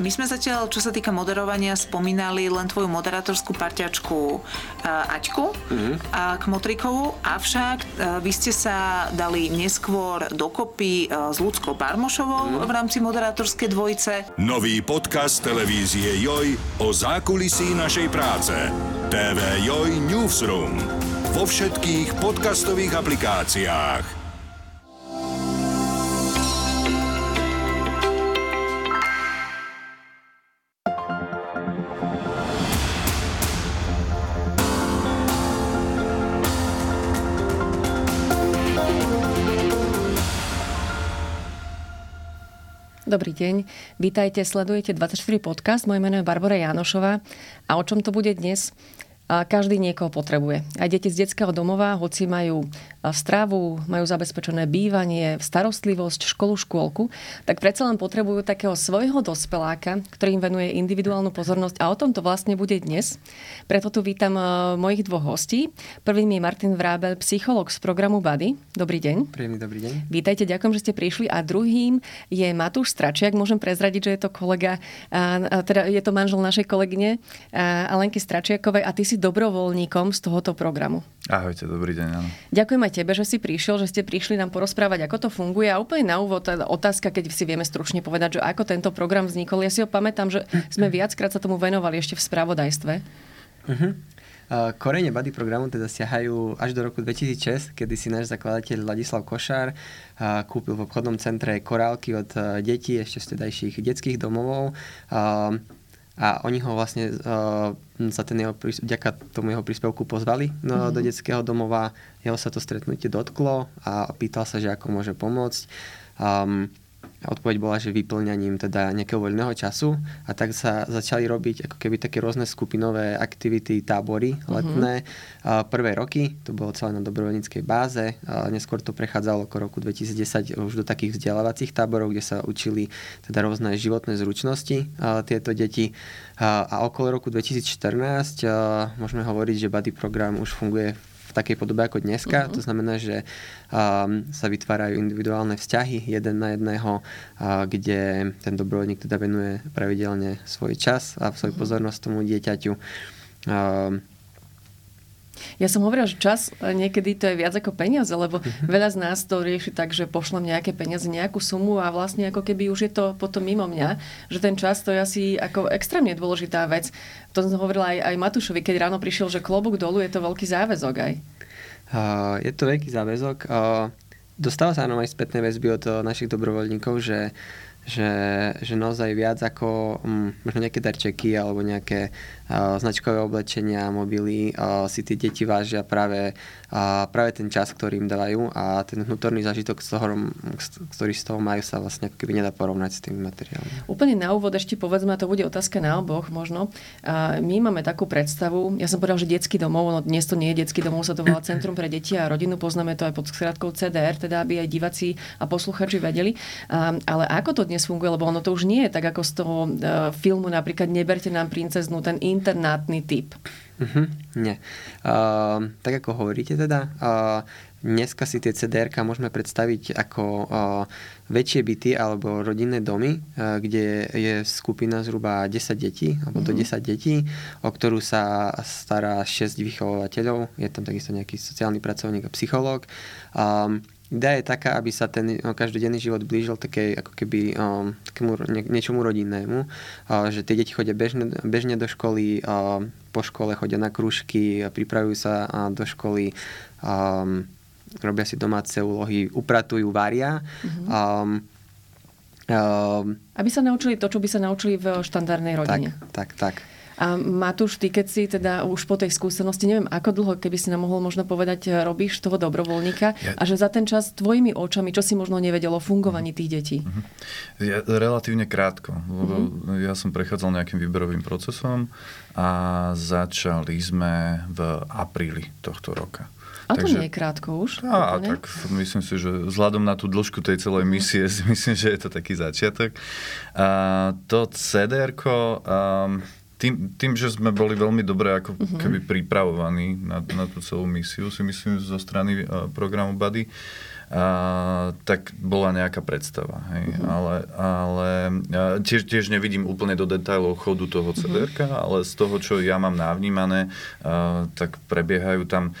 My sme zatiaľ, čo sa týka moderovania, spomínali len tvoju moderátorskú parťačku uh, Aťku mm-hmm. uh, Kmotrikovu, avšak uh, vy ste sa dali neskôr dokopy uh, s Ľudskou Barmošovou mm-hmm. v rámci moderátorskej dvojice. Nový podcast televízie Joj o zákulisí našej práce. TV Joj Newsroom. Vo všetkých podcastových aplikáciách. Dobrý deň, vítajte, sledujete 24 podcast, moje meno je Barbara Janošová a o čom to bude dnes? Každý niekoho potrebuje. Aj deti z detského domova, hoci majú stravu, majú zabezpečené bývanie, starostlivosť, školu, škôlku, tak predsa len potrebujú takého svojho dospeláka, ktorý im venuje individuálnu pozornosť a o tom to vlastne bude dnes. Preto tu vítam mojich dvoch hostí. Prvým je Martin Vrábel, psycholog z programu Bady. Dobrý deň. Príjemný dobrý deň. Vítajte, ďakujem, že ste prišli. A druhým je Matúš Stračiak. Môžem prezradiť, že je to kolega, teda je to manžel našej kolegyne Alenky Stračiakovej a ty si dobrovoľníkom z tohoto programu. Ahojte, dobrý deň. Áno. Ďakujem aj tebe, že si prišiel, že ste prišli nám porozprávať, ako to funguje. A úplne na úvod otázka, keď si vieme stručne povedať, že ako tento program vznikol. Ja si ho pamätám, že sme viackrát sa tomu venovali ešte v spravodajstve. Uh-huh. Uh, korene Bady programu teda siahajú až do roku 2006, kedy si náš zakladateľ Ladislav Košár uh, kúpil v obchodnom centre korálky od uh, detí ešte z tedajších detských domovov. A oni ho vlastne uh, za ten jeho, vďaka tomu jeho príspevku pozvali no, mm-hmm. do detského domova. Jeho sa to stretnutie dotklo a pýtal sa, že ako môže pomôcť. Um, a odpoveď bola, že vyplňaním teda nejakého voľného času a tak sa začali robiť ako keby také rôzne skupinové aktivity, tábory mhm. letné. Uh-huh. Prvé roky to bolo celé na dobrovoľníckej báze, neskôr to prechádzalo ako roku 2010 už do takých vzdelávacích táborov, kde sa učili teda rôzne životné zručnosti tieto deti. A okolo roku 2014 môžeme hovoriť, že Buddy program už funguje v v takej podobe ako dneska. Uh-huh. To znamená, že um, sa vytvárajú individuálne vzťahy jeden na jedného, uh, kde ten dobrovoľník teda venuje pravidelne svoj čas a svoju uh-huh. pozornosť tomu dieťaťu. Um, ja som hovorila, že čas niekedy to je viac ako peniaze, lebo uh-huh. veľa z nás to rieši tak, že pošlem nejaké peniaze, nejakú sumu a vlastne ako keby už je to potom mimo mňa, že ten čas to je asi ako extrémne dôležitá vec. To som hovorila aj, aj Matušovi, keď ráno prišiel, že klobúk dolu je to veľký záväzok aj. Uh, je to veľký záväzok. Uh, dostáva sa nám aj spätné väzby od našich dobrovoľníkov, že že, že naozaj viac ako um, možno nejaké darčeky alebo nejaké značkové oblečenia, mobily si tie deti vážia práve, práve ten čas, ktorý im dávajú a ten vnútorný zážitok, z toho, ktorý z toho majú, sa vlastne ako keby nedá porovnať s tými materiálmi. Úplne na úvod ešte povedzme, to bude otázka na oboch možno. My máme takú predstavu, ja som povedal, že detský domov, no dnes to nie je detský domov, sa to volá Centrum pre deti a rodinu, poznáme to aj pod skratkou CDR, teda aby aj diváci a posluchači vedeli. Ale ako to dnes funguje, lebo ono to už nie je tak ako z toho uh, filmu napríklad Neberte nám princeznu, ten internátny typ. Uh-huh, nie. Uh, tak ako hovoríte teda, uh, dneska si tie cdr môžeme predstaviť ako uh, väčšie byty alebo rodinné domy, uh, kde je skupina zhruba 10 detí, alebo uh-huh. do 10 detí, o ktorú sa stará 6 vychovateľov. Je tam takisto nejaký sociálny pracovník a psychológ. Um, Idea je taká, aby sa ten no, každodenný život blížil takej, ako keby um, takému nie, niečomu rodinnému, uh, že tie deti chodia bežne, bežne do školy, uh, po škole chodia na krúžky, pripravujú sa uh, do školy, um, robia si domáce úlohy, upratujú, varia. Mm-hmm. Um, um, aby sa naučili to, čo by sa naučili v štandardnej rodine. Tak, tak, tak. A Matúš, ty keď si teda už po tej skúsenosti, neviem ako dlho, keby si nám mohol možno povedať, e, robíš toho dobrovoľníka ja... a že za ten čas tvojimi očami, čo si možno nevedelo o fungovaní tých detí? Uh-huh. Ja, relatívne krátko. Uh-huh. Ja som prechádzal nejakým výberovým procesom a začali sme v apríli tohto roka. A to Takže, nie je krátko už? Á, tak myslím si, že vzhľadom na tú dĺžku tej celej mhm. misie si myslím, že je to taký začiatok. A to cdr um, tým, tým, že sme boli veľmi dobre ako uh-huh. keby pripravovaní na, na tú celú misiu, si myslím zo strany uh, programu Buddy, a, tak bola nejaká predstava. Hej. Uh-huh. Ale, ale tiež, tiež nevidím úplne do detailov chodu toho cdr uh-huh. ale z toho, čo ja mám navnímané, a, tak prebiehajú tam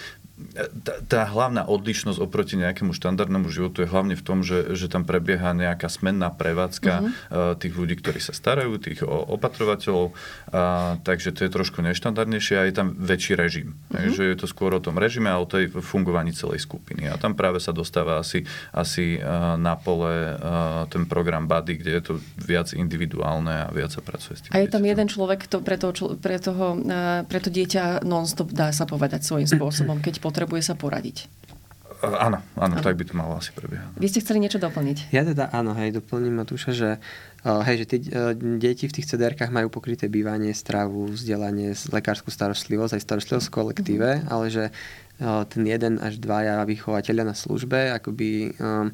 tá, tá hlavná odlišnosť oproti nejakému štandardnému životu je hlavne v tom, že, že tam prebieha nejaká smenná prevádzka uh-huh. tých ľudí, ktorí sa starajú, tých opatrovateľov, a, takže to je trošku neštandardnejšie a je tam väčší režim. Uh-huh. Takže je to skôr o tom režime a o tej fungovaní celej skupiny. A tam práve sa dostáva asi, asi na pole ten program Buddy, kde je to viac individuálne a viac sa pracuje s tým. A je tam jeden človek to, pre, toho, pre, toho, pre to dieťa non-stop, dá sa povedať, svojím spôsobom, keď potrebuje sa poradiť. Áno, áno, áno, tak by to malo asi prebiehať. Vy ste chceli niečo doplniť? Ja teda áno, hej, doplním Matúša, že, uh, hej, že tie uh, deti v tých cdr majú pokryté bývanie, stravu, vzdelanie, lekárskú starostlivosť, aj starostlivosť v kolektíve, mm-hmm. ale že uh, ten jeden až dvaja vychovateľia na službe, akoby um,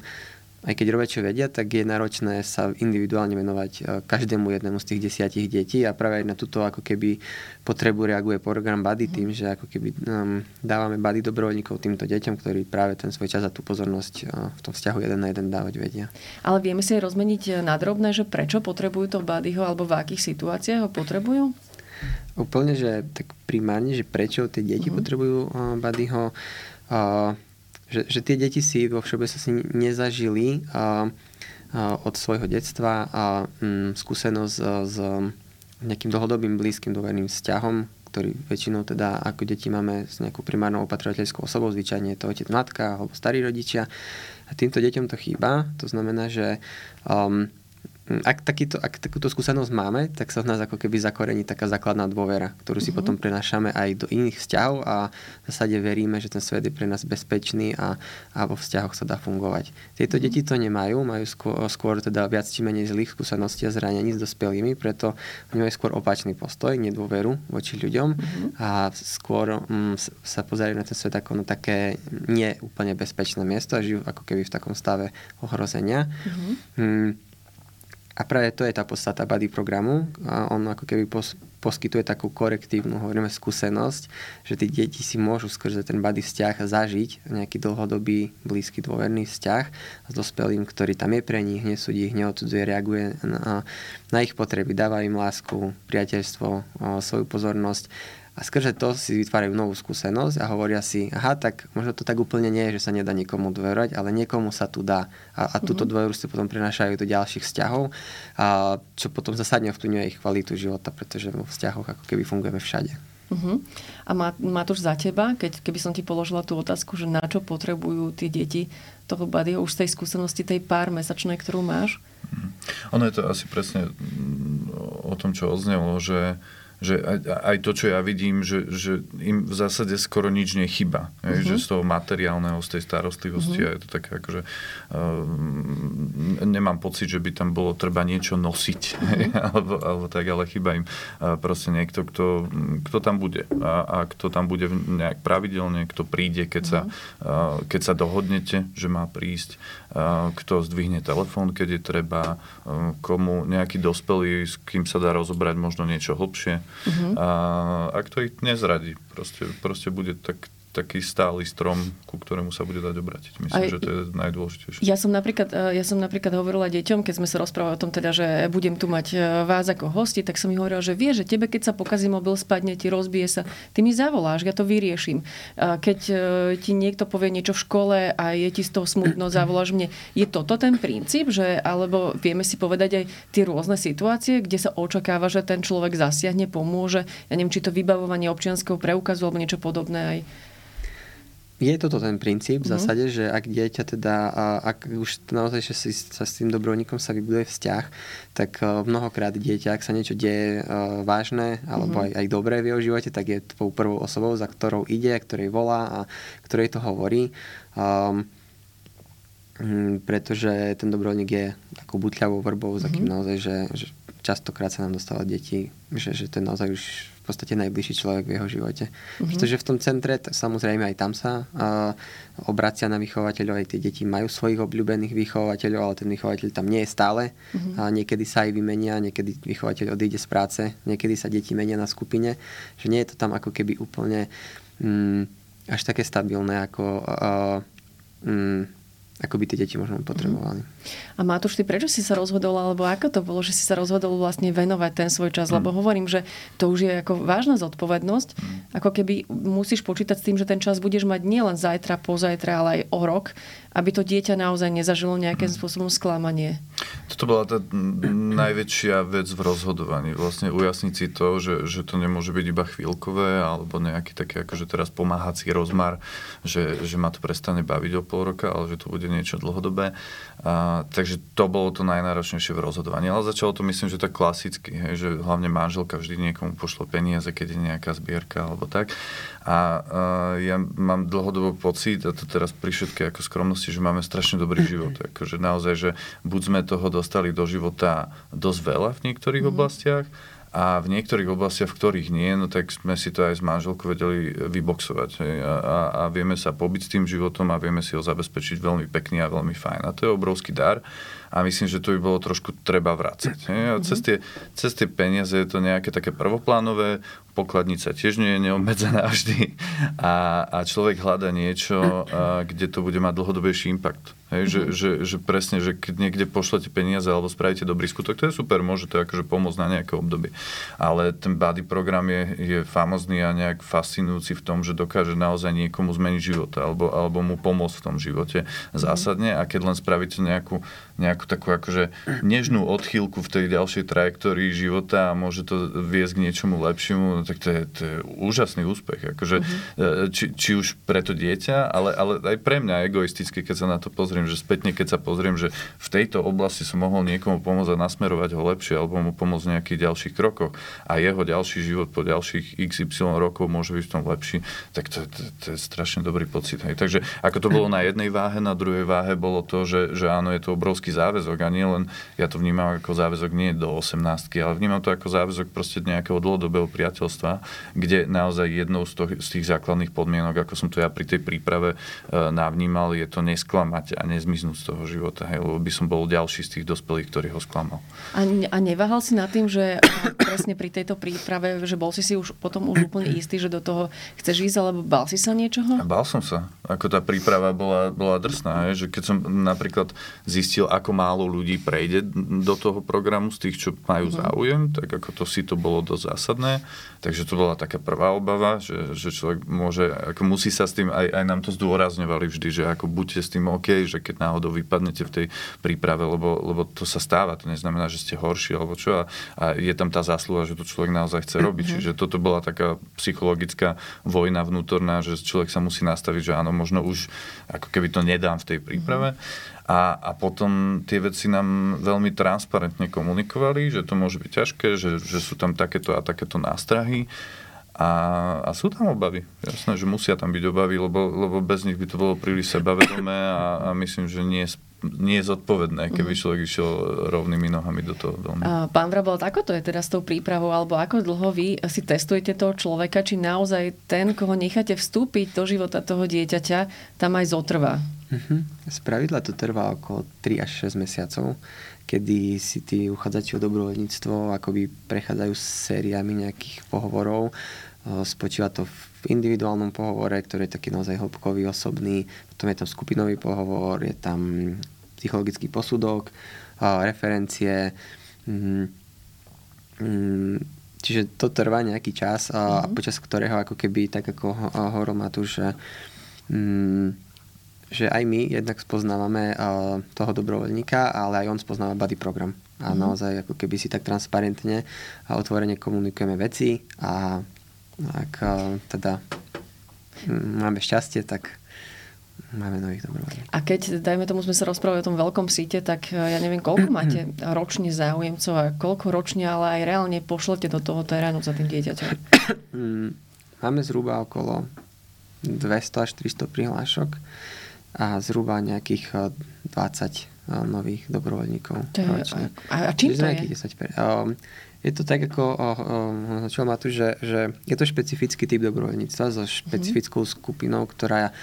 aj keď rodičia vedia, tak je náročné sa individuálne venovať e, každému jednému z tých desiatich detí a práve aj na túto ako keby potrebu reaguje program Buddy mhm. tým, že ako keby um, dávame Buddy dobrovoľníkov týmto deťom, ktorí práve ten svoj čas a tú pozornosť uh, v tom vzťahu jeden na jeden dávať vedia. Ale vieme si aj rozmeniť e, na drobné, že prečo potrebujú to Buddyho alebo v akých situáciách ho potrebujú? Úplne, že tak primárne, že prečo tie deti uh-huh. potrebujú uh, Buddyho. Uh, že, že tie deti si vo všeobecnosti nezažili a, a od svojho detstva a mm, skúsenosť s, s nejakým dlhodobým blízkym dôverným vzťahom, ktorý väčšinou teda ako deti máme s nejakou primárnou opatrovateľskou osobou, zvyčajne je to otec, matka alebo starí rodičia. A týmto deťom to chýba. To znamená, že um, ak, takýto, ak takúto skúsenosť máme, tak sa v nás ako keby zakorení taká základná dôvera, ktorú si mm-hmm. potom prenášame aj do iných vzťahov a v zásade veríme, že ten svet je pre nás bezpečný a, a vo vzťahoch sa dá fungovať. Tieto mm-hmm. deti to nemajú, majú skôr, skôr teda viac či menej zlých skúseností a zranení s dospelými, preto oni majú skôr opačný postoj, nedôveru voči ľuďom mm-hmm. a skôr mm, sa pozerajú na ten svet ako na také nie úplne bezpečné miesto a žijú ako keby v takom stave ohrozenia. Mm-hmm. Mm, a práve to je tá podstata body programu. A on ako keby pos, poskytuje takú korektívnu, hovoríme, skúsenosť, že tí deti si môžu skrze ten body vzťah zažiť nejaký dlhodobý, blízky, dôverný vzťah s dospelým, ktorý tam je pre nich, nesúdi ich, neodsudzuje, reaguje na, na ich potreby, dáva im lásku, priateľstvo, svoju pozornosť a skrze to si vytvárajú novú skúsenosť a hovoria si, aha, tak možno to tak úplne nie je, že sa nedá nikomu dôverovať, ale niekomu sa tu dá. A, a túto mm-hmm. dôveru si potom prenašajú do ďalších vzťahov, a čo potom zasadne ovplyvňuje ich kvalitu života, pretože vo vzťahoch ako keby fungujeme všade. Uh-huh. A má, už za teba, keď, keby som ti položila tú otázku, že na čo potrebujú tie deti toho buddyho už z tej skúsenosti, tej pár mesačnej, ktorú máš? Uh-huh. Ono je to asi presne mm, o tom, čo odznelo, že že aj, aj to, čo ja vidím, že, že im v zásade skoro nič nechyba. Uh-huh. Že z toho materiálneho, z tej starostlivosti uh-huh. a je to také akože uh, nemám pocit, že by tam bolo treba niečo nosiť uh-huh. alebo, alebo tak, ale chyba im proste niekto, kto, kto tam bude a, a kto tam bude nejak pravidelne, kto príde, keď, uh-huh. sa, uh, keď sa dohodnete, že má prísť, kto zdvihne telefón, keď je treba, komu nejaký dospelý, s kým sa dá rozobrať možno niečo hlbšie Uh-huh. A ak to ich nezradí, proste, proste bude tak taký stály strom, ku ktorému sa bude dať obrátiť. Myslím, Aj, že to je najdôležitejšie. Ja som, napríklad, e, ja som napríklad hovorila deťom, keď sme sa rozprávali o tom teda, že budem tu mať e, vás ako hosti, tak som mi hovorila, že vie, že tebe, keď sa pokazí mobil, spadne ti, rozbije sa, ty mi zavoláš, ja to vyrieším. Keď e, ti niekto povie niečo v škole a je ti z toho smutno, zavoláš mne. Je toto ten princíp, že alebo vieme si povedať aj tie rôzne situácie, kde sa očakáva, že ten človek zasiahne, pomôže. Ja neviem, či to vybavovanie občianského preukazu alebo niečo podobné aj je toto ten princíp v mhm. zásade, mm. že ak dieťa teda, ak už naozaj že si, sa s tým dobrovoľníkom sa vybuduje vzťah, tak e, mnohokrát dieťa, ak sa niečo deje uh, vážne alebo mm. aj, aj dobré v jeho živote, tak je tou prvou osobou, za ktorou ide, ktorej volá a ktorej to hovorí. Um, pretože ten dobrovoľník je takou butľavou vrbou, mm-hmm. za kým mhm. naozaj, že, že častokrát sa nám dostáva deti, že, že to je naozaj už podstate najbližší človek v jeho živote. Mm-hmm. Pretože v tom centre, samozrejme aj tam sa uh, obracia na vychovateľov, aj tie deti majú svojich obľúbených vychovateľov, ale ten vychovateľ tam nie je stále. Mm-hmm. A niekedy sa aj vymenia, niekedy vychovateľ odíde z práce, niekedy sa deti menia na skupine, že nie je to tam ako keby úplne mm, až také stabilné ako uh, mm, ako by tie deti možno potrebovali. A Matúš, ty prečo si sa rozhodol, alebo ako to bolo, že si sa rozhodol vlastne venovať ten svoj čas? Lebo hovorím, že to už je ako vážna zodpovednosť. Ako keby musíš počítať s tým, že ten čas budeš mať nielen zajtra, pozajtra, ale aj o rok, aby to dieťa naozaj nezažilo nejakým spôsobom sklamanie. Toto bola tá najväčšia vec v rozhodovaní. Vlastne ujasniť si to, že, že to nemôže byť iba chvíľkové, alebo nejaký taký akože teraz pomáhací rozmar, že, že ma to prestane baviť o pol roka, ale že to bude niečo dlhodobé. A, takže to bolo to najnáročnejšie v rozhodovaní. Ale začalo to myslím, že tak klasicky, hej, že hlavne manželka vždy niekomu pošlo peniaze, keď je nejaká zbierka alebo tak. A, a ja mám dlhodobo pocit, a to teraz pri všetkej ako skromnosti, že máme strašne dobrý život. Akože naozaj, že buď sme toho dostali do života dosť veľa v niektorých mm-hmm. oblastiach, a v niektorých oblastiach, v ktorých nie, no tak sme si to aj s manželkou vedeli vyboxovať. Hej, a, a, a vieme sa pobyť s tým životom a vieme si ho zabezpečiť veľmi pekný a veľmi fajn. A to je obrovský dar a myslím, že to by bolo trošku treba vrácať. A cez, tie, cez tie peniaze je to nejaké také prvoplánové, pokladnica tiež nie je neobmedzená vždy a, a človek hľada niečo, a, kde to bude mať dlhodobejší impact. Hej, mm-hmm. že, mhm. že, že presne, že keď niekde pošlete peniaze alebo spravíte dobrý skutok, to je super, môže to akože pomôcť na nejaké obdobie. Ale ten body program je, je famozný a nejak fascinujúci v tom, že dokáže naozaj niekomu zmeniť život alebo, alebo mu pomôcť v tom živote mhm. zásadne a keď len spravíte nejakú, nejakú takú akože nežnú odchýlku v tej ďalšej trajektórii života a môže to viesť k niečomu lepšiemu, tak to je, to je úžasný úspech. Akože, mm-hmm. či, či už pre to dieťa, ale, ale aj pre mňa egoisticky, keď sa na to pozriem že spätne, keď sa pozriem, že v tejto oblasti som mohol niekomu pomôcť a nasmerovať ho lepšie alebo mu pomôcť v nejakých ďalších krokoch a jeho ďalší život po ďalších XY rokov môže byť v tom lepší, tak to, to, to je strašne dobrý pocit. Hej. Takže ako to bolo na jednej váhe, na druhej váhe bolo to, že, že áno, je to obrovský záväzok a nie len, ja to vnímam ako záväzok nie do 18, ale vnímam to ako záväzok proste nejakého dlhodobého priateľstva, kde naozaj jednou z, toho, z tých základných podmienok, ako som to ja pri tej príprave e, navnímal, je to nesklamať a nezmiznúť z toho života, hej, lebo by som bol ďalší z tých dospelých, ktorý ho sklamal. A, a neváhal si nad tým, že presne pri tejto príprave, že bol si si už potom už úplne istý, že do toho chceš ísť, alebo bál si sa niečoho? A bál som sa. Ako tá príprava bola, bola drsná. Hej, že keď som napríklad zistil, ako málo ľudí prejde do toho programu z tých, čo majú mhm. záujem, tak ako to si to bolo dosť zásadné. Takže to bola taká prvá obava, že, že človek môže, ako musí sa s tým, aj, aj nám to zdôrazňovali vždy, že ako buďte s tým OK, že keď náhodou vypadnete v tej príprave, lebo, lebo to sa stáva, to neznamená, že ste horší alebo čo a, a je tam tá zásluha, že to človek naozaj chce robiť. Mm-hmm. Čiže toto bola taká psychologická vojna vnútorná, že človek sa musí nastaviť, že áno, možno už ako keby to nedám v tej príprave. Mm-hmm. A, a potom tie veci nám veľmi transparentne komunikovali, že to môže byť ťažké, že, že sú tam takéto a takéto nástrahy. A, a sú tam obavy. Jasné, že musia tam byť obavy, lebo, lebo bez nich by to bolo príliš sebavedomé a, a myslím, že nie, nie je zodpovedné, keby mhm. človek išiel rovnými nohami do toho veľmi. A pán Vrabel, ako to je teda s tou prípravou, alebo ako dlho vy si testujete toho človeka, či naozaj ten, koho necháte vstúpiť do života toho dieťaťa, tam aj zotrvá? Uh-huh. Z pravidla to trvá okolo 3 až 6 mesiacov kedy si tí uchádzači o dobrovoľníctvo akoby prechádzajú sériami nejakých pohovorov. Spočíva to v individuálnom pohovore, ktorý je taký naozaj hĺbkový, osobný. Potom je tam skupinový pohovor, je tam psychologický posudok, referencie. Mm, mm, čiže to trvá nejaký čas, mm-hmm. počas ktorého ako keby, tak ako hovoril Matúš, že mm, že aj my jednak spoznávame toho dobrovoľníka, ale aj on spoznáva body program. A mm. naozaj ako keby si tak transparentne a otvorene komunikujeme veci a ak teda máme šťastie, tak máme nových dobrovoľníkov. A keď, dajme tomu, sme sa rozprávali o tom veľkom síte, tak uh, ja neviem, koľko máte ročne záujemcov a koľko ročne, ale aj reálne pošlete do toho terénu za tým dieťaťom? Mm, máme zhruba okolo 200 až 300 prihlášok a zhruba nejakých 20 eh, eh, nových dobrovoľníkov. To je, a, a čím to je? 10 um, je to tak, ako začal Matúš, že, že je to špecifický typ dobrovoľníctva so špecifickou mm. skupinou, ktorá,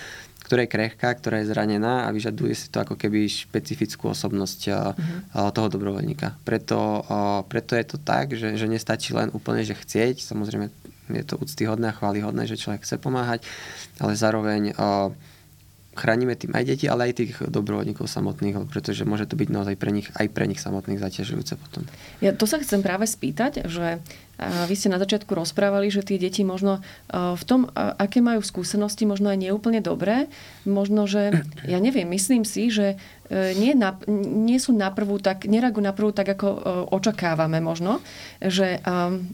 ktorá je krehká, ktorá je zranená a vyžaduje si to ako keby špecifickú osobnosť mm. toho dobrovoľníka. Preto, uh, preto je to tak, že, že nestačí len úplne, že chcieť, samozrejme je to úctyhodné a chválihodné, že človek chce pomáhať, ale zároveň uh, chránime tým aj deti, ale aj tých dobrovoľníkov samotných, pretože môže to byť naozaj pre nich, aj pre nich samotných zaťažujúce potom. Ja to sa chcem práve spýtať, že vy ste na začiatku rozprávali, že tie deti možno v tom, aké majú skúsenosti, možno aj neúplne dobré. Možno, že, ja neviem, myslím si, že e, nie, na, nie sú na prvú tak, nereagujú na prvú tak, ako e, očakávame možno. Že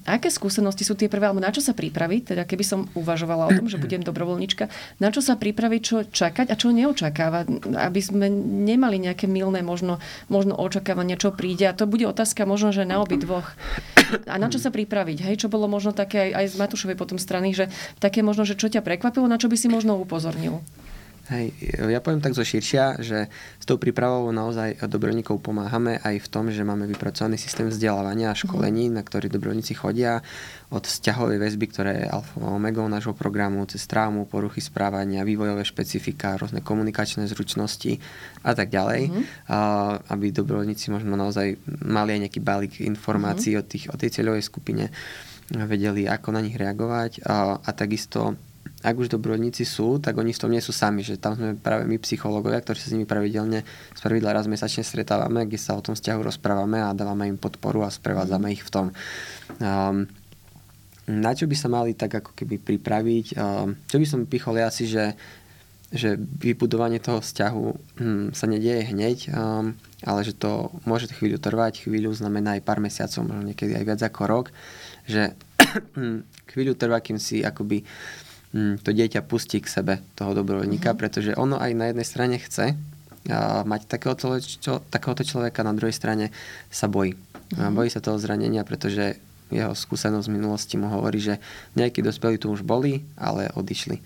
aké skúsenosti sú tie prvé, alebo na čo sa pripraviť, teda keby som uvažovala o tom, že budem dobrovoľnička, na čo sa pripraviť, čo čakať a čo neočakávať, aby sme nemali nejaké milné možno, možno očakávania, čo príde. A to bude otázka možno, že na obi dvoch. A na čo sa pripraviť pripraviť, hej, čo bolo možno také aj, aj z Matúšovej potom strany, že také možno, že čo ťa prekvapilo, na čo by si možno upozornil? Hej, ja poviem tak zo širšia, že s tou prípravou naozaj dobrovoľníkov pomáhame aj v tom, že máme vypracovaný systém vzdelávania a školení, mm. na ktorý dobrovoľníci chodia od vzťahovej väzby, ktoré je alfa a omegou nášho programu, cez traumu, poruchy správania, vývojové špecifika, rôzne komunikačné zručnosti a tak ďalej, mm. a, aby dobrovoľníci možno naozaj mali aj nejaký balík informácií mm. o, tých, o tej cieľovej skupine, vedeli, ako na nich reagovať a, a takisto ak už dobrovoľníci sú, tak oni v tom nie sú sami, že tam sme práve my psychológovia, ktorí sa s nimi pravidelne z pravidla raz mesačne stretávame, kde sa o tom vzťahu rozprávame a dávame im podporu a sprevádzame ich v tom. Um, na čo by sa mali tak ako keby pripraviť? Um, čo by som pichol ja si, že, že vybudovanie toho vzťahu hm, sa nedieje hneď, um, ale že to môže chvíľu trvať, chvíľu znamená aj pár mesiacov, možno niekedy aj viac ako rok, že chvíľu trvá, kým si akoby to dieťa pustí k sebe toho dobrovoľníka, mm-hmm. pretože ono aj na jednej strane chce mať takéhoto, čo, takéhoto človeka, na druhej strane sa bojí. Mm-hmm. Bojí sa toho zranenia, pretože jeho skúsenosť z minulosti mu hovorí, že nejakí dospelí tu už boli, ale odišli.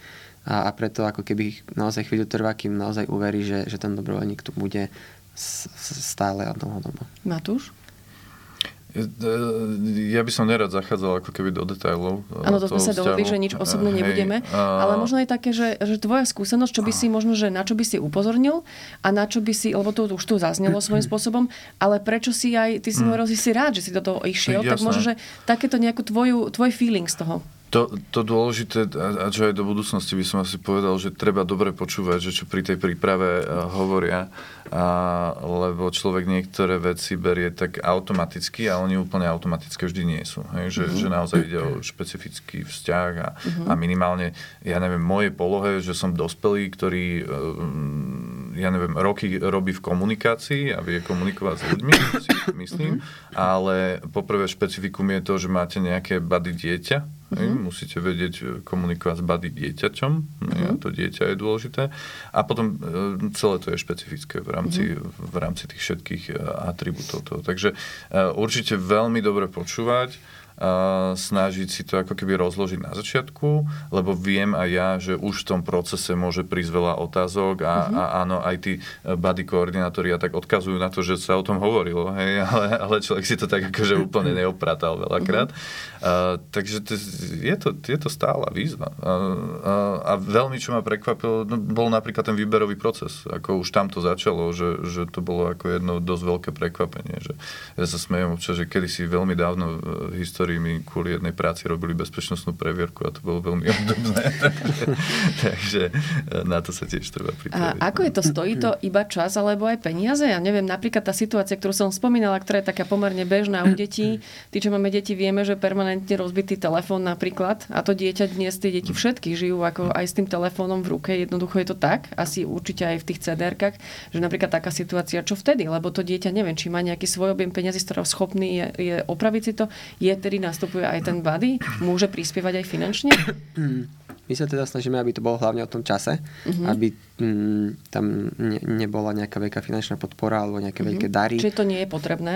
A, a preto ako keby naozaj chvíľu trvá, kým naozaj uverí, že, že ten dobrovoľník tu bude stále a dlhodobo. Matúš? Ja by som nerad zachádzal ako keby do detailov. Eh, Áno, to sme sa dohodli, že nič osobné Hej, nebudeme. A... Ale možno je také, že, že tvoja skúsenosť, čo by si možno, že na čo by si upozornil a na čo by si, lebo to už tu zaznelo svojím spôsobom, ale prečo si aj, ty si hovoril, mm. si rád, že si do toho išiel, Jasné. tak možno, že takéto nejakú tvoju, tvoj feeling z toho. To, to dôležité, a čo aj do budúcnosti by som asi povedal, že treba dobre počúvať, že čo pri tej príprave uh, hovoria, a, lebo človek niektoré veci berie tak automaticky a oni úplne automatické vždy nie sú. Hej? Že, mm-hmm. že naozaj ide o špecifický vzťah a, mm-hmm. a minimálne, ja neviem, mojej polohe, že som dospelý, ktorý, uh, ja neviem, roky robí v komunikácii a vie komunikovať s ľuďmi, si myslím, mm-hmm. ale poprvé špecifikum je to, že máte nejaké bady dieťa, Mm-hmm. Musíte vedieť e, komunikovať s bady dieťaťom, mm-hmm. a to dieťa je dôležité. A potom e, celé to je špecifické v rámci, mm-hmm. v rámci tých všetkých e, atribútov toho. Takže určite veľmi dobre počúvať snažiť si to ako keby rozložiť na začiatku, lebo viem aj ja, že už v tom procese môže prísť veľa otázok a, uh-huh. a áno, aj tí body koordinátori a tak odkazujú na to, že sa o tom hovorilo, hej, ale, ale človek si to tak akože úplne neopratal veľakrát. Uh-huh. Uh, takže to, je, to, je to stála výzva. Uh, uh, a veľmi, čo ma prekvapilo, no, bol napríklad ten výberový proces. Ako už tam to začalo, že, že to bolo ako jedno dosť veľké prekvapenie. Že ja sa smejem občas, že kedysi veľmi dávno v histórii ktorí mi kvôli jednej práci robili bezpečnostnú previerku a to bolo veľmi obdobné. Takže e, na to sa tiež treba pripraviť. A ako je to? Stojí to iba čas alebo aj peniaze? Ja neviem, napríklad tá situácia, ktorú som spomínala, ktorá je taká pomerne bežná u detí. Tí, čo máme deti, vieme, že permanentne rozbitý telefón napríklad. A to dieťa dnes, tie deti všetky žijú ako aj s tým telefónom v ruke. Jednoducho je to tak. Asi určite aj v tých cdr že napríklad taká situácia, čo vtedy? Lebo to dieťa neviem, či má nejaký svoj objem peniazy, z ktorého schopný je, je opraviť si to. Je tedy vtedy nastupuje aj ten body? Môže prispievať aj finančne? My sa teda snažíme, aby to bolo hlavne o tom čase, uh-huh. aby mm, tam ne, nebola nejaká veľká finančná podpora alebo nejaké uh-huh. veľké dary. Čiže to nie je potrebné?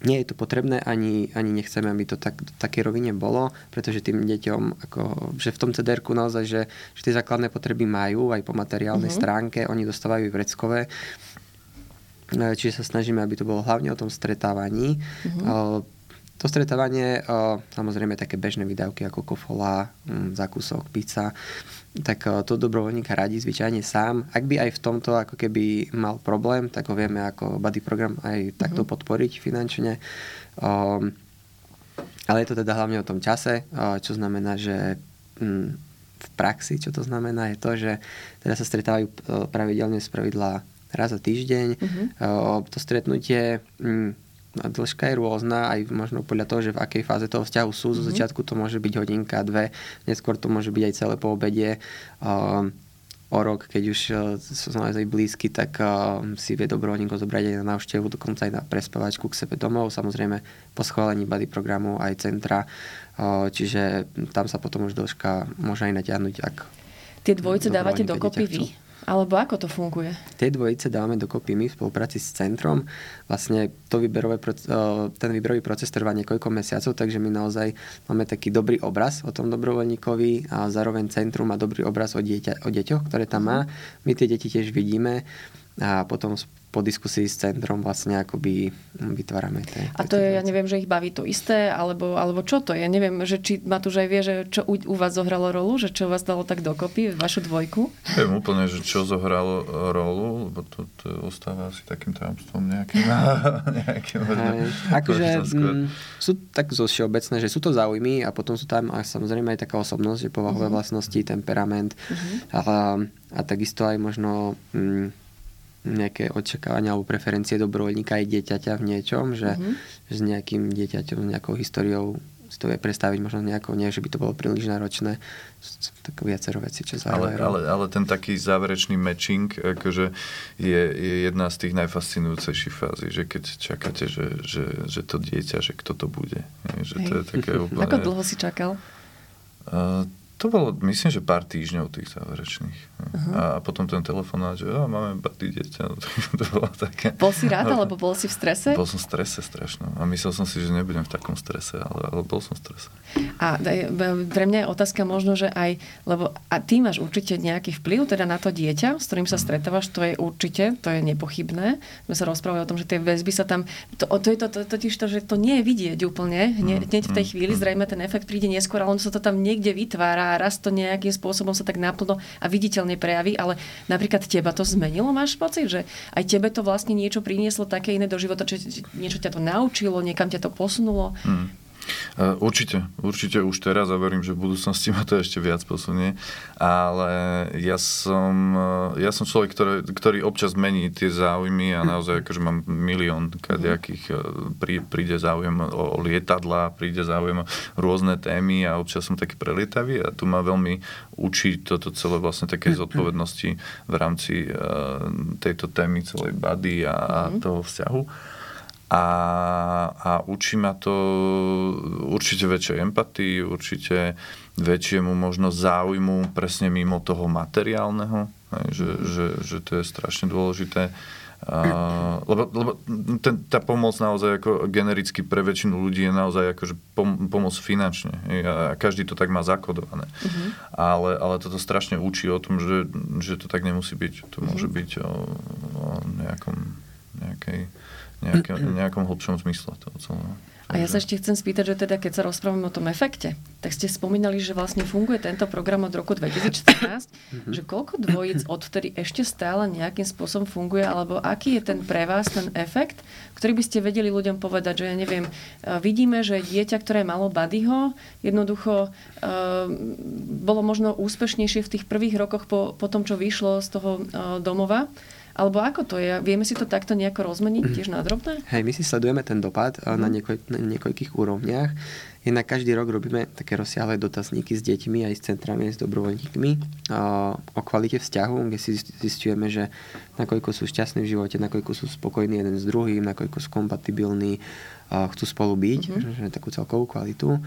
Nie je to potrebné, ani, ani nechceme, aby to tak, v takej rovine bolo, pretože tým deťom, ako, že v tom cdr naozaj, že, že tie základné potreby majú aj po materiálnej uh-huh. stránke, oni dostávajú vreckové, e, čiže sa snažíme, aby to bolo hlavne o tom stretávaní. Uh-huh. To stretávanie, samozrejme také bežné výdavky ako kofola, mm, zakusok, pizza, tak to dobrovoľníka radí zvyčajne sám. Ak by aj v tomto ako keby mal problém, tak ho vieme ako buddy program aj takto mm-hmm. podporiť finančne. Ale je to teda hlavne o tom čase, čo znamená, že mm, v praxi, čo to znamená, je to, že teda sa stretávajú pravidelne z pravidla raz za týždeň. Uh-huh. To stretnutie mm, dĺžka je rôzna, aj možno podľa toho, že v akej fáze toho vzťahu sú. Zo mm-hmm. začiatku to môže byť hodinka, dve, neskôr to môže byť aj celé po obede. Uh, o rok, keď už uh, sú naozaj blízky, tak uh, si vie dobrovoľníko zobrať aj na návštevu, dokonca aj na prespavačku k sebe domov. Samozrejme po schválení body programu aj centra, uh, čiže tam sa potom už dĺžka môže aj natiahnuť, ak Tie dvojice dávate dokopy vy? Alebo ako to funguje? Tie dvojice dávame dokopy my v spolupráci s centrom. Vlastne to výberové, ten výberový proces trvá niekoľko mesiacov, takže my naozaj máme taký dobrý obraz o tom dobrovoľníkovi a zároveň centrum má dobrý obraz o, dieťa, o deťoch, ktoré tam má. My tie deti tiež vidíme a potom po diskusii s centrom vlastne akoby vytvárame tie... A to je, ja neviem, že ich baví to isté, alebo, alebo čo to je? Neviem, že či Matúš aj vie, že čo u, u vás zohralo rolu, že čo vás dalo tak dokopy, vašu dvojku? Viem úplne, že čo zohralo rolu, lebo to, to ostáva asi takým tajomstvom nejakým. nejakým akože mm, sú tak zo všeobecné, že sú to záujmy a potom sú tam a samozrejme aj taká osobnosť, že povahové uh-huh. vlastnosti, temperament uh-huh. a, a takisto aj možno... Mm, nejaké očakávania alebo preferencie dobrovoľníka aj dieťaťa v niečom, že, mm-hmm. s nejakým dieťaťom, s nejakou históriou si to vie predstaviť možno nejako, nie, že by to bolo príliš náročné. Tak viacero veci, čo ale, ale, ale ten taký záverečný matching akože je, je jedna z tých najfascinujúcejších fází, že keď čakáte, že, že, že to dieťa, že kto to bude. Že to je také úplne... Ako dlho si čakal? Uh, to bolo, myslím, že pár týždňov tých záverečných. Uh-huh. A potom ten telefonát, že oh, máme batý dieťa. to bolo také. Bol si rád, alebo bol si v strese? Bol som v strese strašno. A myslel som si, že nebudem v takom strese, ale, ale bol som v strese. A pre mňa je otázka možno, že aj, lebo a ty máš určite nejaký vplyv teda na to dieťa, s ktorým sa mhm. stretávaš, to je určite, to je nepochybné. My sa rozprávali o tom, že tie väzby sa tam, to, to je to, to, totiž to, že to nie je vidieť úplne, hneď, hneď v tej chvíli, zrejme ten efekt príde neskôr, ale on sa to tam niekde vytvára a raz to nejakým spôsobom sa tak naplno a viditeľne prejaví, ale napríklad teba to zmenilo, máš pocit, že aj tebe to vlastne niečo prinieslo také iné do života, či niečo ťa to naučilo, niekam ťa to posunulo? Hmm. Určite, určite už teraz a verím, že v budúcnosti ma to ešte viac posunie, ale ja som, e, ja som človek, ktorý, ktorý občas mení tie záujmy a naozaj akože mám milión kadejakých, e, prí, príde záujem o, lietadla, príde záujem o rôzne témy a občas som taký prelietavý a tu ma veľmi učí toto celé vlastne také zodpovednosti v rámci tejto témy celej bady a, a mhm. toho vzťahu a, a učí ma to určite väčšej empatii, určite väčšiemu možno záujmu presne mimo toho materiálneho, že, že, že to je strašne dôležité. Uh, lebo, lebo ten, tá pomoc naozaj ako genericky pre väčšinu ľudí je naozaj akože pom, pomoc finančne. A každý to tak má zakodované. Uh-huh. Ale, ale toto strašne učí o tom, že, že to tak nemusí byť. To môže uh-huh. byť o, o nejakom, nejakej nejaké, nejakom hlbšom zmysle toho celého. A ja sa ešte chcem spýtať, že teda keď sa rozprávame o tom efekte, tak ste spomínali, že vlastne funguje tento program od roku 2014, mhm. že koľko dvojic odvtedy ešte stále nejakým spôsobom funguje, alebo aký je ten pre vás ten efekt, ktorý by ste vedeli ľuďom povedať, že ja neviem, e, vidíme, že dieťa, ktoré malo Buddyho, jednoducho uh, bolo možno úspešnejšie v tých prvých rokoch po, po tom, čo vyšlo z toho uh, domova, alebo ako to je? Vieme si to takto nejako rozmeniť tiež na drobné? Hej, my si sledujeme ten dopad mm. na, niekoľ, na niekoľkých úrovniach. Jednak každý rok robíme také rozsiahle dotazníky s deťmi aj s centrami, s dobrovoľníkmi o kvalite vzťahu, kde si zistujeme, že nakoľko sú šťastní v živote, nakoľko sú spokojní jeden s druhým, nakoľko sú kompatibilní, chcú spolu byť, mm-hmm. že takú celkovú kvalitu.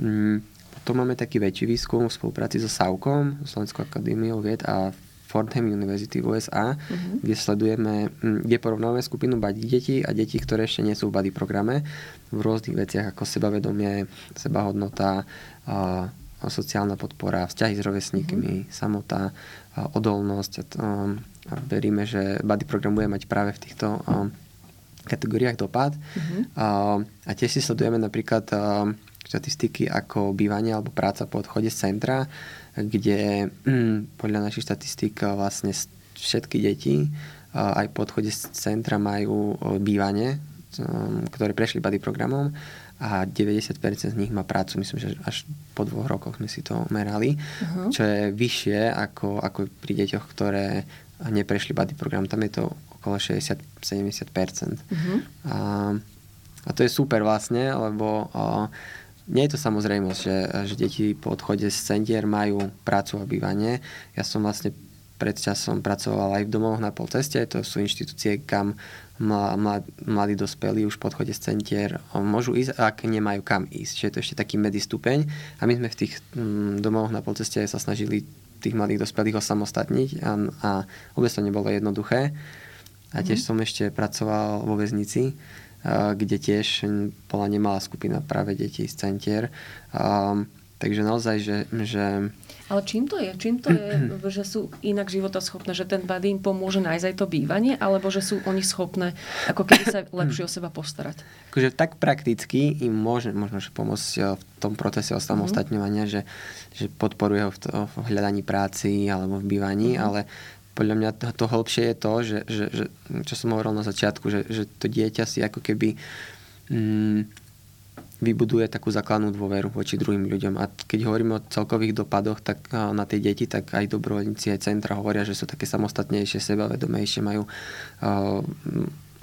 Mm, potom máme taký väčší výskum v spolupráci so SAUKom, Slovenskou akadémiou vied a Fordham University v USA, uh-huh. kde sledujeme, hm, kde porovnáme skupinu body detí a detí, ktoré ešte nie sú v body programe v rôznych veciach ako sebavedomie, sebahodnota, a, a sociálna podpora, vzťahy s rovesníkmi, uh-huh. samota, a odolnosť. A, to, a veríme, že body program bude mať práve v týchto a, kategóriách dopad. Uh-huh. A, a tiež si sledujeme napríklad a, štatistiky ako bývanie alebo práca po odchode z centra, kde mm, podľa našich štatistík vlastne všetky deti aj po odchode z centra majú bývanie, ktoré prešli body programom a 90% z nich má prácu. Myslím, že až po dvoch rokoch sme si to merali, uh-huh. čo je vyššie ako, ako pri deťoch, ktoré neprešli body program. Tam je to okolo 60-70%. Uh-huh. A, a to je super vlastne, lebo a, nie je to samozrejmosť, že, že deti po odchode z centier majú prácu a bývanie. Ja som vlastne pred časom pracoval aj v domoch na polceste, to sú inštitúcie, kam mladí dospelí už po odchode z centier môžu ísť, ak nemajú kam ísť. Čiže to je ešte taký medzistupeň. A my sme v tých mm, domoch na polceste sa snažili tých mladých dospelých osamostatniť a, a vôbec to nebolo jednoduché. A tiež mm. som ešte pracoval vo väznici, kde tiež bola nemalá skupina práve detí z centier. Um, takže naozaj, že, že ale čím to je? Čím to je, že sú inak životoschopné? Že ten body im pomôže nájsť aj to bývanie? Alebo že sú oni schopné ako keby sa lepšie o seba postarať? Akože tak prakticky im môže možno že pomôcť eh, v tom procese osamostatňovania, mm-hmm. že, že podporuje ho v, to, v hľadaní práci alebo v bývaní, mm-hmm. ale podľa mňa to, to hĺbšie je to, že, že, že čo som hovoril na začiatku, že, že to dieťa si ako keby mm, vybuduje takú základnú dôveru voči druhým ľuďom. A keď hovoríme o celkových dopadoch tak na tie deti, tak aj dobrovoľníci, aj centra hovoria, že sú také samostatnejšie, sebavedomejšie, majú uh,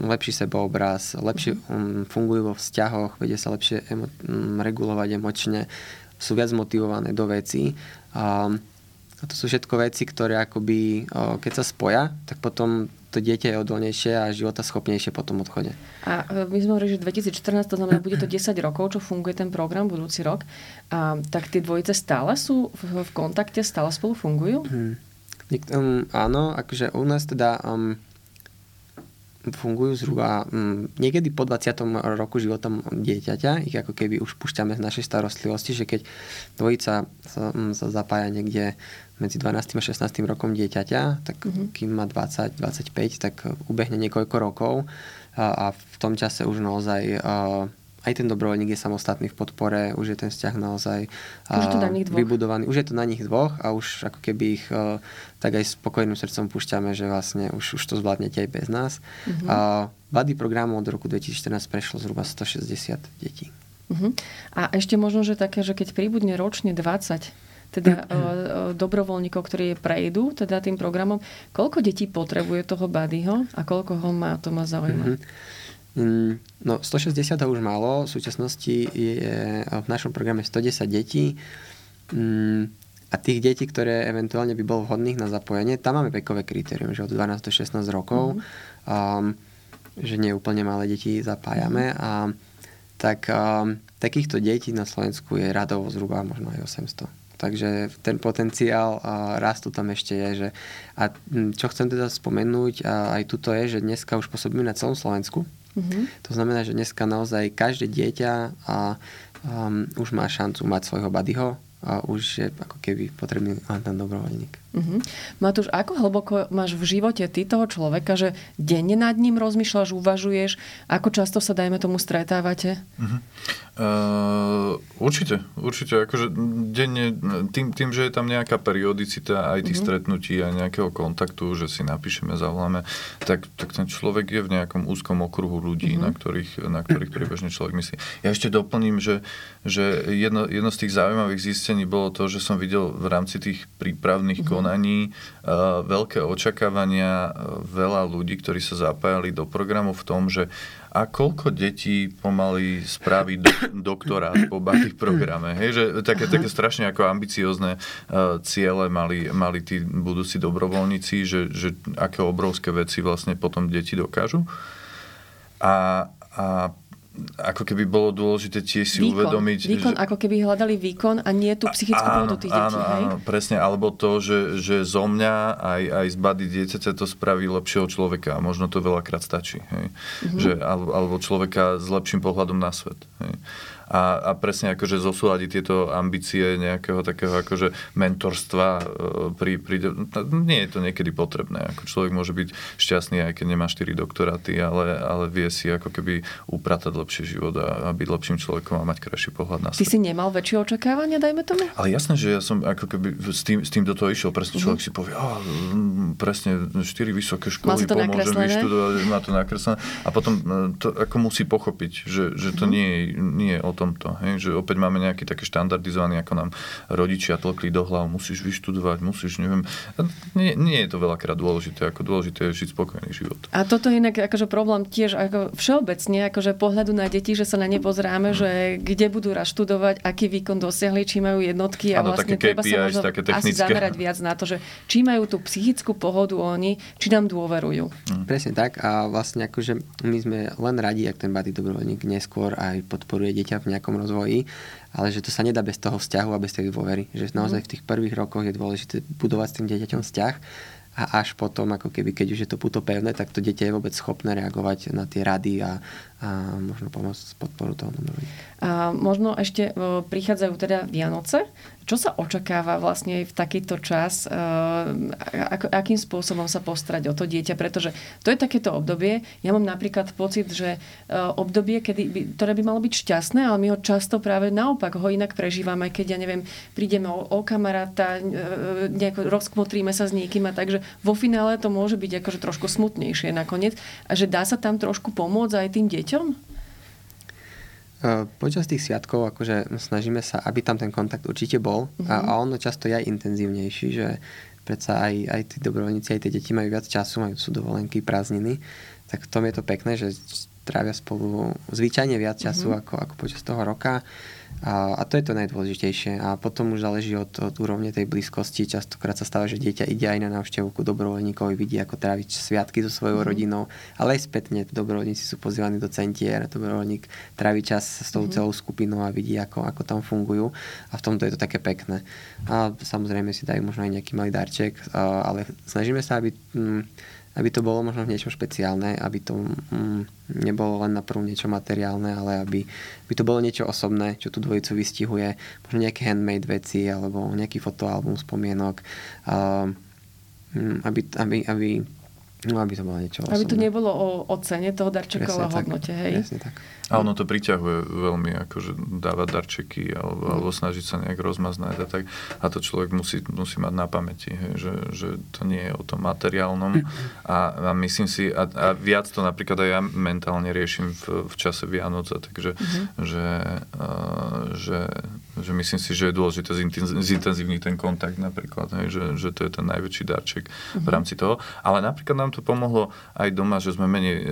lepší sebaobraz, lepšie um, fungujú vo vzťahoch, vedia sa lepšie emo- um, regulovať emočne, sú viac motivované do vecí. Um, a to sú všetko veci, ktoré akoby, keď sa spoja, tak potom to dieťa je odolnejšie a života schopnejšie po tom odchode. A e, my sme hovorili, že 2014, to znamená, bude to 10 rokov, čo funguje ten program budúci rok. A, tak tie dvojice stále sú v, v kontakte, stále spolu fungujú? Hmm. Um, áno, akože u nás teda um, fungujú zhruba um, niekedy po 20. roku života dieťaťa, ich ako keby už púšťame z našej starostlivosti, že keď dvojica sa, um, sa zapája niekde medzi 12. a 16. rokom dieťaťa, tak mm-hmm. kým má 20, 25, tak ubehne niekoľko rokov a, a v tom čase už naozaj a, aj ten dobrovoľník je samostatný v podpore, už je ten vzťah naozaj už to na nich dvoch. vybudovaný. Už je to na nich dvoch a už ako keby ich a, tak aj spokojným srdcom púšťame, že vlastne už, už to zvládnete aj bez nás. Mm-hmm. A, Bady programu od roku 2014 prešlo zhruba 160 detí. Uh-huh. A ešte možno, že také, že keď príbudne ročne 20 teda dobrovoľníkov, ktorí prejdú teda tým programom. Koľko detí potrebuje toho buddyho a koľko ho má, to ma zaujíma. Mm-hmm. No, 160 už málo, v súčasnosti je v našom programe 110 detí. Mm, a tých detí, ktoré eventuálne by bolo vhodných na zapojenie, tam máme vekové kritérium, že od 12 do 16 rokov, mm-hmm. um, že nie úplne malé deti zapájame. Mm-hmm. A, tak um, takýchto detí na Slovensku je radovo zhruba možno aj 800. Takže ten potenciál a rastu tam ešte je. Že, a čo chcem teda spomenúť, a aj tuto je, že dneska už pôsobíme na celom Slovensku. Mm-hmm. To znamená, že dneska naozaj každé dieťa a, um, už má šancu mať svojho badyho a už je ako keby potrebný len ten dobrovoľník. Uh-huh. Matúš, ako hlboko máš v živote ty toho človeka, že denne nad ním rozmýšľaš, uvažuješ, ako často sa, dajme tomu, stretávate? Uh-huh. Uh, určite, určite. Akože denne, tým, tým, že je tam nejaká periodicita aj tých uh-huh. stretnutí a nejakého kontaktu, že si napíšeme, zavoláme, tak, tak ten človek je v nejakom úzkom okruhu ľudí, uh-huh. na ktorých, na ktorých priebežne človek myslí. Ja ešte doplním, že, že jedno, jedno z tých zaujímavých zistení bolo to, že som videl v rámci tých prípravných uh-huh konaní, veľké očakávania, veľa ľudí, ktorí sa zapájali do programu v tom, že a koľko detí pomaly spraví do, doktorát po tých programe. Hej, že také, také strašne ako ambiciozne uh, ciele mali, mali tí budúci dobrovoľníci, že, že aké obrovské veci vlastne potom deti dokážu. A, a ako keby bolo dôležité tiež si výkon, uvedomiť... Výkon, že... ako keby hľadali výkon a nie tú psychickú pohodu tých detí, áno, hej? Áno, presne, alebo to, že, že zo mňa aj, aj z bady dieťaťa to spraví lepšieho človeka a možno to veľakrát stačí, hej? Mm-hmm. Že, alebo, alebo človeka s lepším pohľadom na svet, hej? A, a presne akože zosúľadiť tieto ambície nejakého takého akože mentorstva e, pri, pri, nie je to niekedy potrebné. Ako človek môže byť šťastný, aj keď nemá 4 doktoráty, ale, ale vie si ako keby upratať lepší život a, a byť lepším človekom a mať krajší pohľad na svet. Ty si nemal väčšie očakávania, dajme tomu? Ale jasné, že ja som ako keby s tým, s tým do toho išiel. Presne človek uh-huh. si povie, oh, presne 4 vysoké školy, pomôže vyštudovať, má to nakreslené. A potom e, to ako musí pochopiť, že, že to uh-huh. nie, je, nie je o tomto. Hej? Že opäť máme nejaký taký štandardizovaný, ako nám rodičia tlkli do hlav, musíš vyštudovať, musíš, neviem. Nie, nie je to veľakrát dôležité, ako dôležité je žiť spokojný život. A toto je inak akože problém tiež ako všeobecne, akože pohľadu na deti, že sa na ne pozráme, uh-huh. že kde budú raz študovať, aký výkon dosiahli, či majú jednotky a ano, vlastne treba sa možno také asi zamerať viac na to, že či majú tú psychickú pohodu oni, či nám dôverujú. Mm. Presne tak a vlastne akože my sme len radi, ak ten bady dobrovoľník neskôr aj podporuje dieťa v nejakom rozvoji, ale že to sa nedá bez toho vzťahu a bez tej dôvery. Že naozaj mm. v tých prvých rokoch je dôležité budovať s tým dieťaťom vzťah a až potom, ako keby, keď už je to puto pevné, tak to dieťa je vôbec schopné reagovať na tie rady a, a možno pomôcť podporu toho dobrovoľníka. A možno ešte e, prichádzajú teda Vianoce. Čo sa očakáva vlastne v takýto čas? E, ako, akým spôsobom sa postarať o to dieťa? Pretože to je takéto obdobie. Ja mám napríklad pocit, že e, obdobie, kedy by, ktoré by malo byť šťastné, ale my ho často práve naopak ho inak prežívame, keď, ja neviem, prídeme o, o kamaráta, nejako rozkmotríme sa s niekým a takže vo finále to môže byť akože trošku smutnejšie nakoniec. A že dá sa tam trošku pomôcť aj tým deťom? Počas tých sviatkov akože snažíme sa, aby tam ten kontakt určite bol uh-huh. a, a ono často je aj intenzívnejší, že predsa aj, aj tí dobrovoľníci, aj tie deti majú viac času, majú sú dovolenky, prázdniny, tak v tom je to pekné, že trávia spolu zvyčajne viac času uh-huh. ako, ako počas toho roka. A, a to je to najdôležitejšie. A potom už záleží od, od úrovne tej blízkosti. Častokrát sa stáva, že dieťa ide aj na návštevu ku dobrovoľníkovi, vidí, ako tráviť sviatky so svojou mm. rodinou, ale aj spätne dobrovoľníci sú pozývaní do centier, dobrovoľník trávi čas s tou mm. celou skupinou a vidí, ako, ako tam fungujú. A v tomto je to také pekné. A samozrejme si dajú možno aj nejaký malý darček, ale snažíme sa, aby mm, aby to bolo možno niečo špeciálne, aby to mm, nebolo len na prvú niečo materiálne, ale aby, aby to bolo niečo osobné, čo tú dvojicu vystihuje, možno nejaké handmade veci alebo nejaký fotoalbum spomienok, uh, aby, aby, aby, no, aby to bolo niečo osobné. Aby to nebolo o, o cene toho darčeka, ale hodnote, hej? Presne tak. A ono to priťahuje veľmi, akože dávať darčeky alebo, mm. alebo snažiť sa nejak rozmaznať a tak. A to človek musí, musí mať na pamäti, hej, že, že to nie je o tom materiálnom. A, a myslím si, a, a viac to napríklad aj ja mentálne riešim v, v čase Vianoca, takže mm-hmm. že, a, že, že myslím si, že je dôležité zintenzívniť ten kontakt napríklad, hej, že, že to je ten najväčší darček mm-hmm. v mhm. rámci toho. Ale napríklad nám to pomohlo aj doma, že sme menej e,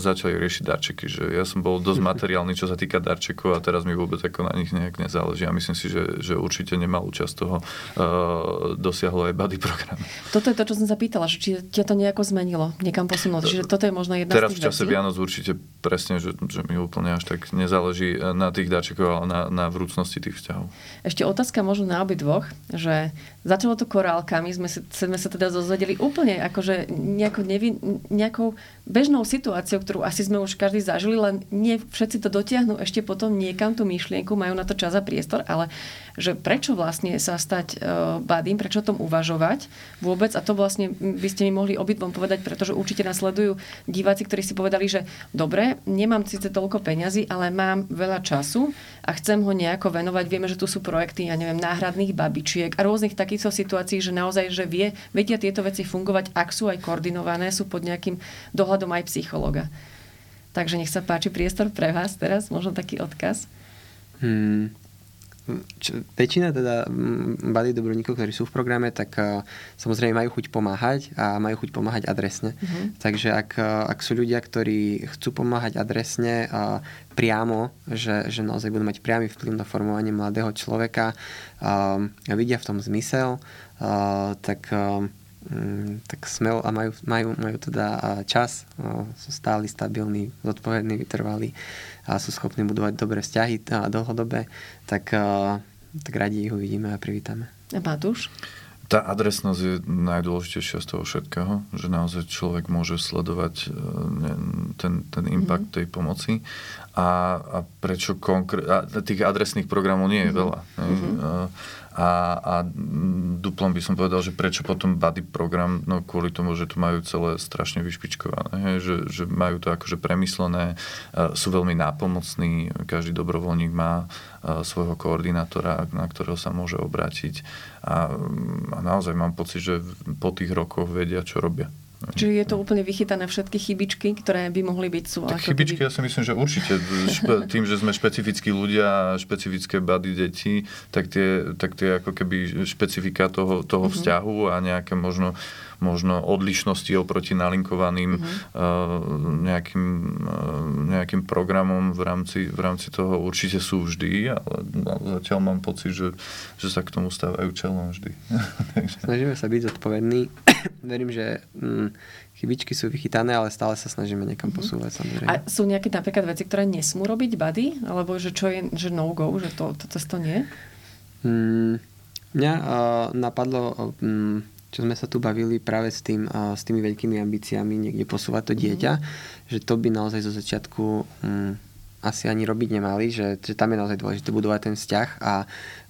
začali riešiť darčeky, že ja som bol dosť materiálny, čo sa týka darčekov a teraz mi vôbec ako na nich nejak nezáleží. A myslím si, že, že určite nemalú časť toho uh, dosiahlo aj body program. Toto je to, čo som sa pýtala, že či ťa to nejako zmenilo, niekam posunulo. Čiže toto je možno jedna teraz z tých v čase Vianoc určite presne, že, že mi úplne až tak nezáleží na tých darčekov, ale na, na vrúcnosti tých vzťahov. Ešte otázka možno na obi dvoch, že začalo to korálkami, sme, si, sme sa teda dozvedeli úplne akože nejako nevy, nejakou bežnou situáciou, ktorú asi sme už každý zažili, len nie všetci to dotiahnu ešte potom niekam tú myšlienku, majú na to čas a priestor, ale že prečo vlastne sa stať uh, badým, prečo o tom uvažovať vôbec a to vlastne by ste mi mohli obidvom povedať, pretože určite nasledujú diváci, ktorí si povedali, že dobre, nemám síce toľko peňazí, ale mám veľa času a chcem ho nejako venovať. Vieme, že tu sú projekty, ja neviem, náhradných babičiek a rôznych takýchto situácií, že naozaj, že vie, vedia tieto veci fungovať, ak sú aj koordinované, sú pod nejakým dohľadom aj psychologa. Takže nech sa páči priestor pre vás teraz, možno taký odkaz. Hmm. Čo, väčšina teda bady dobroníkov, ktorí sú v programe, tak uh, samozrejme majú chuť pomáhať a majú chuť pomáhať adresne. Uh-huh. Takže ak, uh, ak sú ľudia, ktorí chcú pomáhať adresne uh, priamo, že, že naozaj budú mať priamy vplyv na formovanie mladého človeka uh, a vidia v tom zmysel, uh, tak uh, tak smel a majú, majú, majú teda čas, sú stáli, stabilní, zodpovední, vytrvalí a sú schopní budovať dobré vzťahy a dlhodobé, tak, tak radi ich uvidíme a privítame. A Matúš? tá adresnosť je najdôležitejšia z toho všetkého, že naozaj človek môže sledovať e, ten, ten impact mm-hmm. tej pomoci a, a prečo konkrétne... Tých adresných programov nie je mm-hmm. veľa. Mm-hmm. A, a duplom by som povedal, že prečo potom buddy program, no kvôli tomu, že to majú celé strašne vyšpičkované, že, že majú to akože premyslené, sú veľmi nápomocní, každý dobrovoľník má svojho koordinátora, na ktorého sa môže obrátiť a, a naozaj mám pocit, že po tých rokoch vedia, čo robia. Čiže je to úplne vychytané všetky chybičky, ktoré by mohli byť sú. Tak chybičky, keby... ja si myslím, že určite. Tým, že sme špecifickí ľudia, špecifické bady detí, tak tie, tak tie ako keby špecifika toho, toho uh-huh. vzťahu a nejaké možno možno odlišnosti oproti nalinkovaným uh-huh. nejakým, nejakým programom v rámci, v rámci toho určite sú vždy, ale zatiaľ mám pocit, že, že sa k tomu stávajú čelom vždy. Snažíme sa byť zodpovední. Verím, že hm, chybičky sú vychytané, ale stále sa snažíme niekam uh-huh. posúvať. Samozrejme. A sú nejaké napríklad veci, ktoré nesmú robiť body? Alebo že čo je že no-go, že to, to cesto nie? Hmm, mňa uh, napadlo uh, čo sme sa tu bavili práve s, tým, s tými veľkými ambíciami niekde posúvať to dieťa, mm-hmm. že to by naozaj zo začiatku um, asi ani robiť nemali, že, že tam je naozaj dôležité budovať ten vzťah a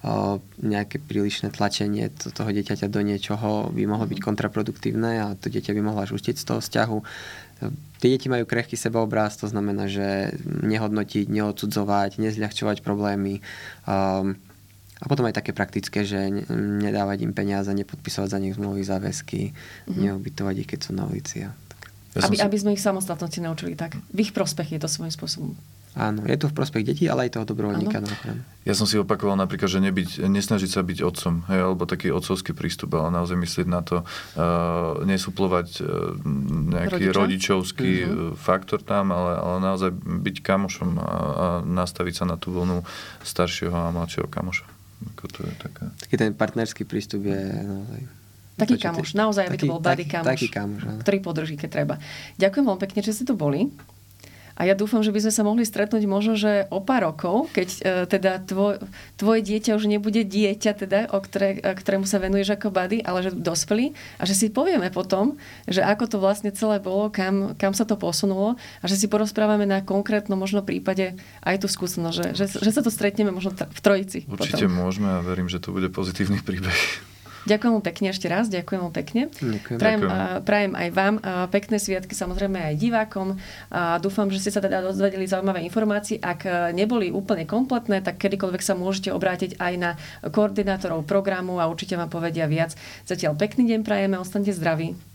o, nejaké prílišné tlačenie to, toho dieťaťa do niečoho by mohlo byť mhm. kontraproduktívne a to dieťa by mohlo až uštieť z toho vzťahu. Tie deti majú krehký sebaobráz, to znamená, že nehodnotiť, neodsudzovať, nezľahčovať problémy. Um, a potom aj také praktické, že nedávať im peniaze, nepodpisovať za nich zmluvy, záväzky, mm-hmm. neubytovať ich, keď sú na ulici. Ja aby, si... aby sme ich samostatnosti naučili tak. V ich prospech je to svojím spôsobom. Áno, je to v prospech detí, ale aj toho dobrovoľníka. Ja som si opakoval napríklad, že nebyť, nesnažiť sa byť otcom, hej, alebo taký otcovský prístup, ale naozaj myslieť na to, uh, nesuplovať uh, nejaký Rodiča? rodičovský uh-huh. faktor tam, ale, ale naozaj byť kamošom a, a nastaviť sa na tú vlnu staršieho a mladšieho kamoša. Ako to je taká... Taký ten partnerský prístup je naozaj... Taký kamoš, naozaj, aby to bol buddy kamoš, taký kamoš ktorý podrží, keď treba. Ďakujem veľmi pekne, že ste tu boli. A ja dúfam, že by sme sa mohli stretnúť možno, že o pár rokov, keď e, teda tvoj, tvoje dieťa už nebude dieťa, teda, o ktoré, e, ktorému sa venuješ ako bady, ale že dospelý a že si povieme potom, že ako to vlastne celé bolo, kam, kam sa to posunulo a že si porozprávame na konkrétnom možno prípade aj tú skúsenosť, že, že, že sa to stretneme možno v trojici. Určite potom. môžeme a verím, že to bude pozitívny príbeh. Ďakujem pekne ešte raz, ďakujem pekne. Ďakujem. Prajem, prajem aj vám pekné sviatky, samozrejme aj divákom. A dúfam, že ste sa teda dozvedeli zaujímavé informácie. Ak neboli úplne kompletné, tak kedykoľvek sa môžete obrátiť aj na koordinátorov programu a určite vám povedia viac. Zatiaľ pekný deň prajeme, ostaňte zdraví.